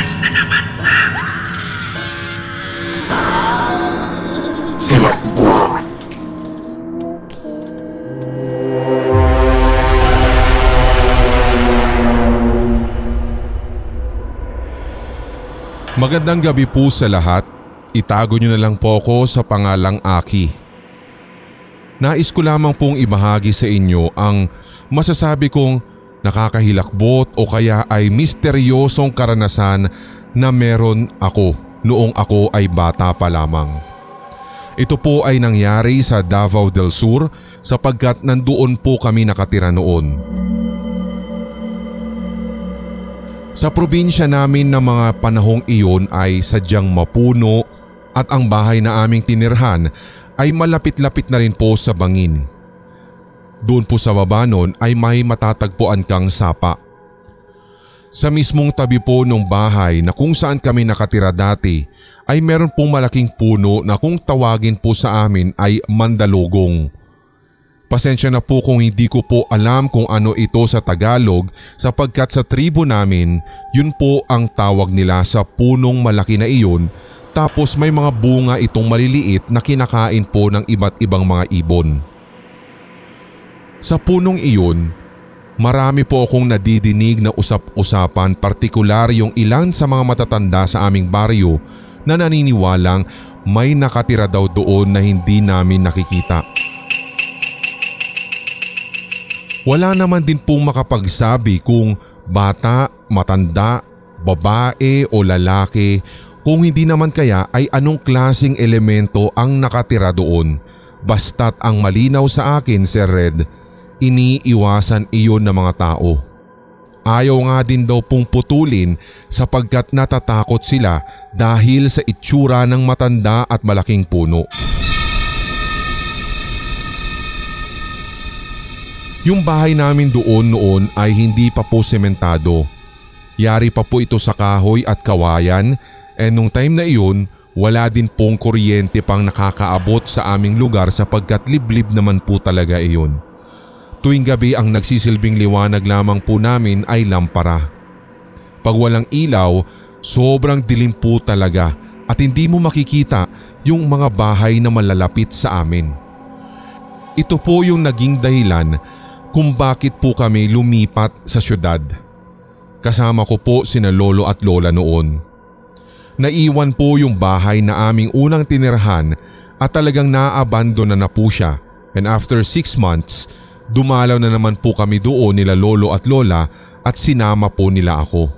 Bukas na naman na. Magandang gabi po sa lahat. Itago niyo na lang po ako sa pangalang Aki. Nais ko lamang pong ibahagi sa inyo ang masasabi kong nakakahilakbot o kaya ay misteryosong karanasan na meron ako noong ako ay bata pa lamang. Ito po ay nangyari sa Davao del Sur sapagkat nandoon po kami nakatira noon. Sa probinsya namin ng mga panahong iyon ay sadyang mapuno at ang bahay na aming tinirhan ay malapit-lapit na rin po sa bangin. Doon po sa baba nun ay may matatagpuan kang sapa. Sa mismong tabi po ng bahay na kung saan kami nakatira dati ay meron pong malaking puno na kung tawagin po sa amin ay mandalugong. Pasensya na po kung hindi ko po alam kung ano ito sa Tagalog sapagkat sa tribo namin yun po ang tawag nila sa punong malaki na iyon tapos may mga bunga itong maliliit na kinakain po ng iba't ibang mga ibon. Sa punong iyon, marami po akong nadidinig na usap-usapan partikular yung ilan sa mga matatanda sa aming baryo na naniniwalang may nakatira daw doon na hindi namin nakikita. Wala naman din pong makapagsabi kung bata, matanda, babae o lalaki kung hindi naman kaya ay anong klasing elemento ang nakatira doon. Basta't ang malinaw sa akin, Sir Red, iniiwasan iyon ng mga tao. Ayaw nga din daw pong putulin sapagkat natatakot sila dahil sa itsura ng matanda at malaking puno. Yung bahay namin doon noon ay hindi pa po sementado. Yari pa po ito sa kahoy at kawayan and nung time na iyon wala din pong kuryente pang nakakaabot sa aming lugar sapagkat liblib naman po talaga iyon. Tuwing gabi ang nagsisilbing liwanag lamang po namin ay lampara. Pag walang ilaw, sobrang dilim po talaga at hindi mo makikita yung mga bahay na malalapit sa amin. Ito po yung naging dahilan kung bakit po kami lumipat sa syudad. Kasama ko po sina lolo at lola noon. Naiwan po yung bahay na aming unang tinirhan at talagang naabandona na po siya and after 6 months dumalaw na naman po kami doon nila lolo at lola at sinama po nila ako.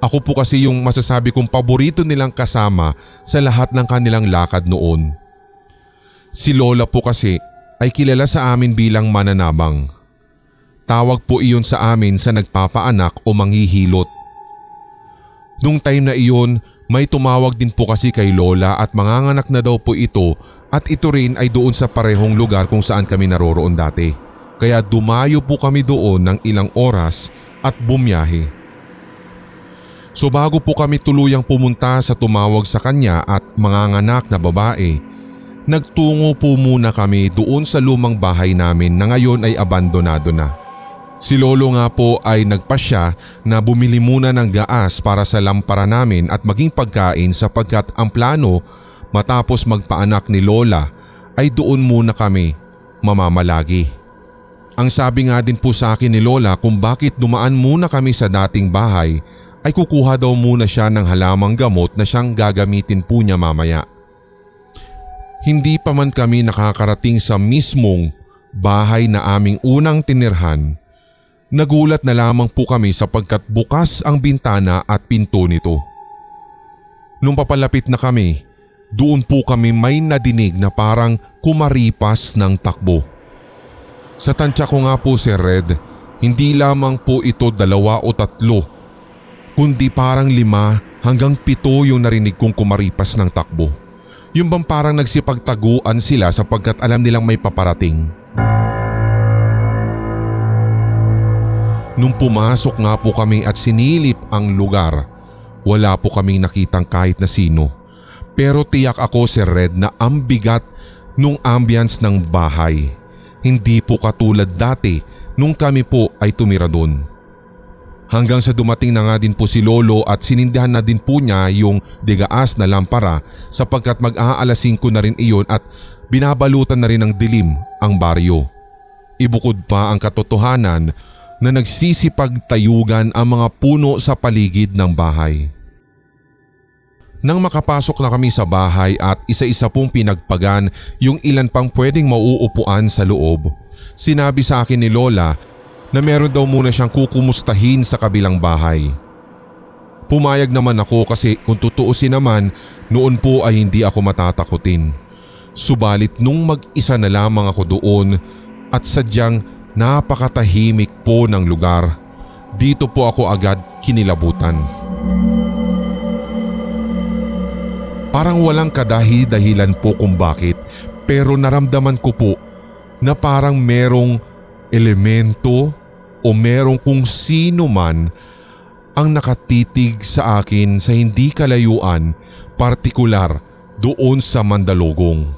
Ako po kasi yung masasabi kong paborito nilang kasama sa lahat ng kanilang lakad noon. Si lola po kasi ay kilala sa amin bilang mananabang. Tawag po iyon sa amin sa nagpapaanak o manghihilot. Nung time na iyon, may tumawag din po kasi kay Lola at manganganak na daw po ito at ito rin ay doon sa parehong lugar kung saan kami naroroon dati. Kaya dumayo po kami doon ng ilang oras at bumiyahe. So bago po kami tuluyang pumunta sa tumawag sa kanya at manganganak na babae, nagtungo po muna kami doon sa lumang bahay namin na ngayon ay abandonado na. Si Lolo nga po ay nagpasya na bumili muna ng gaas para sa lampara namin at maging pagkain sapagkat ang plano matapos magpaanak ni Lola ay doon muna kami mamamalagi. Ang sabi nga din po sa akin ni Lola kung bakit dumaan muna kami sa dating bahay ay kukuha daw muna siya ng halamang gamot na siyang gagamitin po niya mamaya. Hindi pa man kami nakakarating sa mismong bahay na aming unang tinirhan Nagulat na lamang po kami sapagkat bukas ang bintana at pinto nito. Nung papalapit na kami, doon po kami may nadinig na parang kumaripas ng takbo. Sa tansya ko nga po si Red, hindi lamang po ito dalawa o tatlo, kundi parang lima hanggang pito yung narinig kong kumaripas ng takbo. Yung bang parang nagsipagtaguan sila sapagkat alam nilang may paparating. Nung pumasok nga po kami at sinilip ang lugar, wala po kaming nakitang kahit na sino. Pero tiyak ako si Red na ang bigat nung ambience ng bahay. Hindi po katulad dati nung kami po ay tumira doon. Hanggang sa dumating na nga din po si Lolo at sinindihan na din po niya yung digaas na lampara sapagkat mag-aalas 5 na rin iyon at binabalutan na rin ng dilim ang baryo. Ibukod pa ang katotohanan na nagsisipagtayugan ang mga puno sa paligid ng bahay. Nang makapasok na kami sa bahay at isa-isa pong pinagpagan yung ilan pang pwedeng mauupuan sa loob, sinabi sa akin ni Lola na meron daw muna siyang kukumustahin sa kabilang bahay. Pumayag naman ako kasi kung tutuusin naman noon po ay hindi ako matatakutin. Subalit nung mag-isa na lamang ako doon at sadyang napakatahimik po ng lugar, dito po ako agad kinilabutan. Parang walang kadahi-dahilan po kung bakit pero naramdaman ko po na parang merong elemento o merong kung sino man ang nakatitig sa akin sa hindi kalayuan partikular doon sa Mandalogong.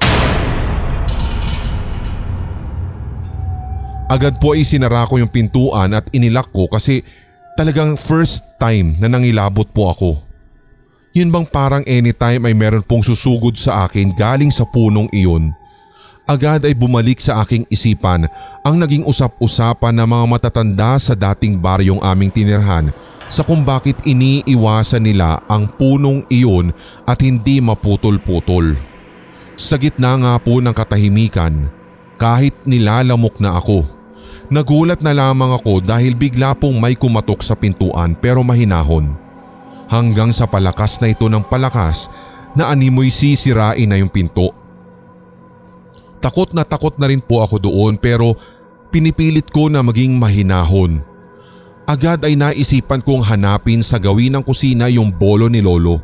Agad po ay sinara ko yung pintuan at inilak ko kasi talagang first time na nangilabot po ako. Yun bang parang anytime ay meron pong susugod sa akin galing sa punong iyon. Agad ay bumalik sa aking isipan ang naging usap-usapan ng mga matatanda sa dating baryong aming tinirhan sa kung bakit iniiwasan nila ang punong iyon at hindi maputol-putol. Sa gitna nga po ng katahimikan, kahit nilalamok na ako, nagulat na lamang ako dahil bigla pong may kumatok sa pintuan pero mahinahon hanggang sa palakas na ito ng palakas na animoy sisirain na yung pinto. Takot na takot na rin po ako doon pero pinipilit ko na maging mahinahon. Agad ay naisipan kong hanapin sa gawin ng kusina yung bolo ni Lolo.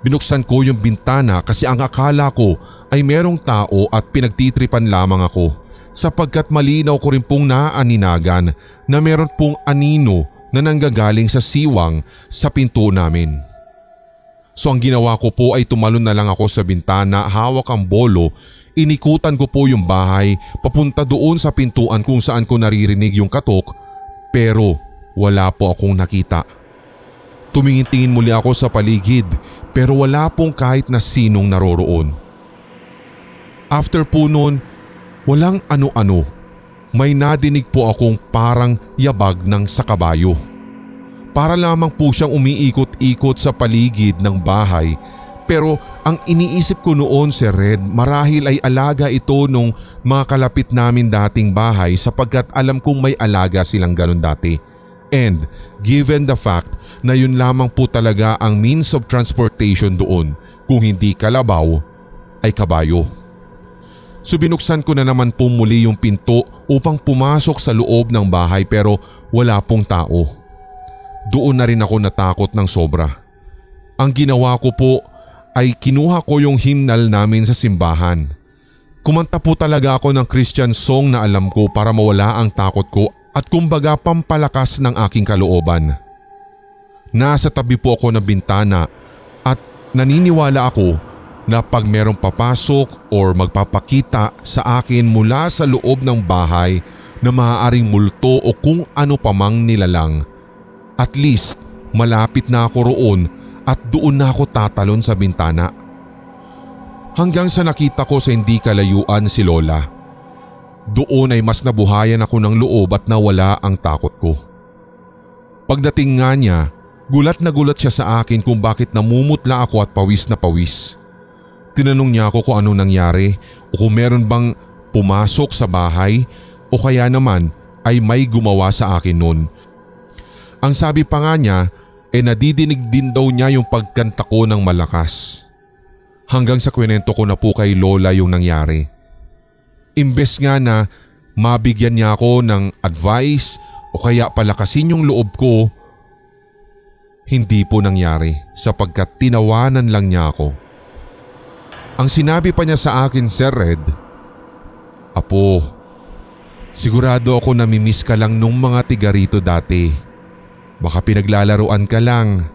Binuksan ko yung bintana kasi ang akala ko ay merong tao at pinagtitripan lamang ako sapagkat malinaw ko rin pong naaninagan na meron pong anino na nanggagaling sa siwang sa pinto namin. So ang ginawa ko po ay tumalon na lang ako sa bintana hawak ang bolo, inikutan ko po yung bahay papunta doon sa pintuan kung saan ko naririnig yung katok pero wala po akong nakita. Tumingin-tingin muli ako sa paligid pero wala pong kahit na sinong naroroon. After po noon, walang ano-ano may nadinig po akong parang yabag ng sakabayo. Para lamang po siyang umiikot-ikot sa paligid ng bahay pero ang iniisip ko noon si Red marahil ay alaga ito nung mga kalapit namin dating bahay sapagkat alam kong may alaga silang ganun dati. And given the fact na yun lamang po talaga ang means of transportation doon kung hindi kalabaw ay kabayo. So binuksan ko na naman po muli yung pinto upang pumasok sa loob ng bahay pero wala pong tao. Doon na rin ako natakot ng sobra. Ang ginawa ko po ay kinuha ko yung hymnal namin sa simbahan. Kumanta po talaga ako ng Christian song na alam ko para mawala ang takot ko at kumbaga pampalakas ng aking kalooban. Nasa tabi po ako ng bintana at naniniwala ako na pag merong papasok or magpapakita sa akin mula sa loob ng bahay na maaaring multo o kung ano pamang nilalang. At least malapit na ako roon at doon na ako tatalon sa bintana. Hanggang sa nakita ko sa hindi kalayuan si Lola. Doon ay mas nabuhayan ako ng loob at nawala ang takot ko. Pagdating nga niya, gulat na gulat siya sa akin kung bakit namumutla ako at pawis na pawis. Tinanong niya ako kung anong nangyari o kung meron bang pumasok sa bahay o kaya naman ay may gumawa sa akin noon. Ang sabi pa nga niya eh nadidinig din daw niya yung pagkanta ko ng malakas. Hanggang sa kwento ko na po kay Lola yung nangyari. Imbes nga na mabigyan niya ako ng advice o kaya palakasin yung loob ko, hindi po nangyari sapagkat tinawanan lang niya ako. Ang sinabi pa niya sa akin, Sir Red, Apo, sigurado ako namimiss ka lang nung mga tiga rito dati. Baka pinaglalaruan ka lang.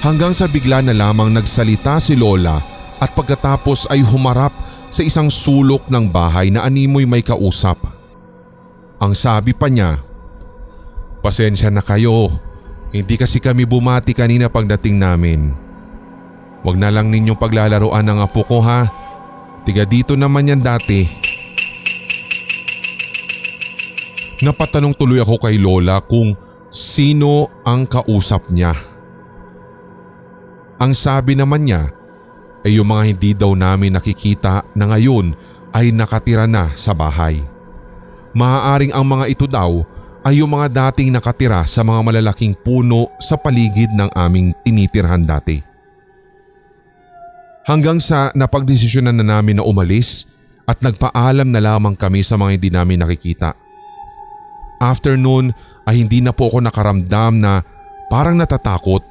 Hanggang sa bigla na lamang nagsalita si Lola at pagkatapos ay humarap sa isang sulok ng bahay na animoy may kausap. Ang sabi pa niya, Pasensya na kayo, hindi kasi kami bumati kanina pagdating namin. Huwag na lang ninyong paglalaroan ng apo ko ha. Tiga dito naman yan dati. Napatanong tuloy ako kay Lola kung sino ang kausap niya. Ang sabi naman niya ay yung mga hindi daw namin nakikita na ngayon ay nakatira na sa bahay. Maaaring ang mga ito daw ay yung mga dating nakatira sa mga malalaking puno sa paligid ng aming tinitirhan dati. Hanggang sa napagdesisyonan na namin na umalis at nagpaalam na lamang kami sa mga hindi namin nakikita. After noon ay hindi na po ako nakaramdam na parang natatakot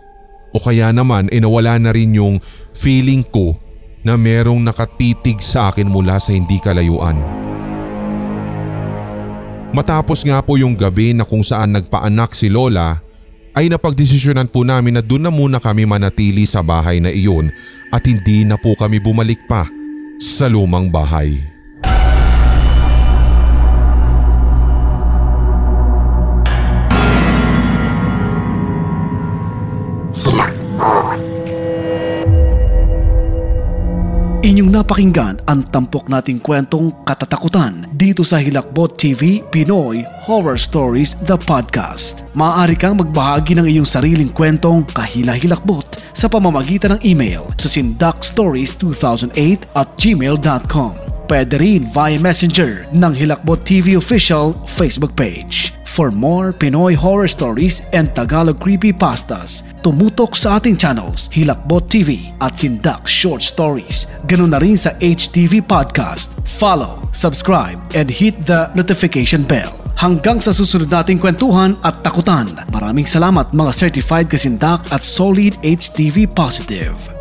o kaya naman ay nawala na rin yung feeling ko na merong nakatitig sa akin mula sa hindi kalayuan. Matapos nga po yung gabi na kung saan nagpaanak si Lola ay napagdesisyonan po namin na doon na muna kami manatili sa bahay na iyon at hindi na po kami bumalik pa sa lumang bahay. Inyong napakinggan ang tampok nating kwentong katatakutan dito sa Hilakbot TV Pinoy Horror Stories The Podcast. Maaari kang magbahagi ng iyong sariling kwentong kahila-hilakbot sa pamamagitan ng email sa sindakstories2008 at gmail.com. Pwede rin via messenger ng Hilakbot TV official Facebook page. For more Pinoy horror stories and Tagalog creepypastas, tumutok sa ating channels Hilakbot TV at Sindak Short Stories. Ganun na rin sa HTV Podcast. Follow, subscribe, and hit the notification bell. Hanggang sa susunod nating kwentuhan at takutan. Maraming salamat mga certified kasindak at solid HTV positive.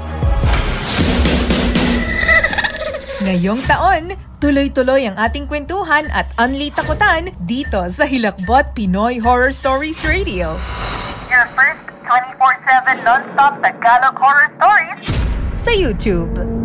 Ngayong taon, tuloy-tuloy ang ating kwentuhan at unli takutan dito sa Hilakbot Pinoy Horror Stories Radio. Your first 24-7 non-stop Tagalog horror stories Sa YouTube.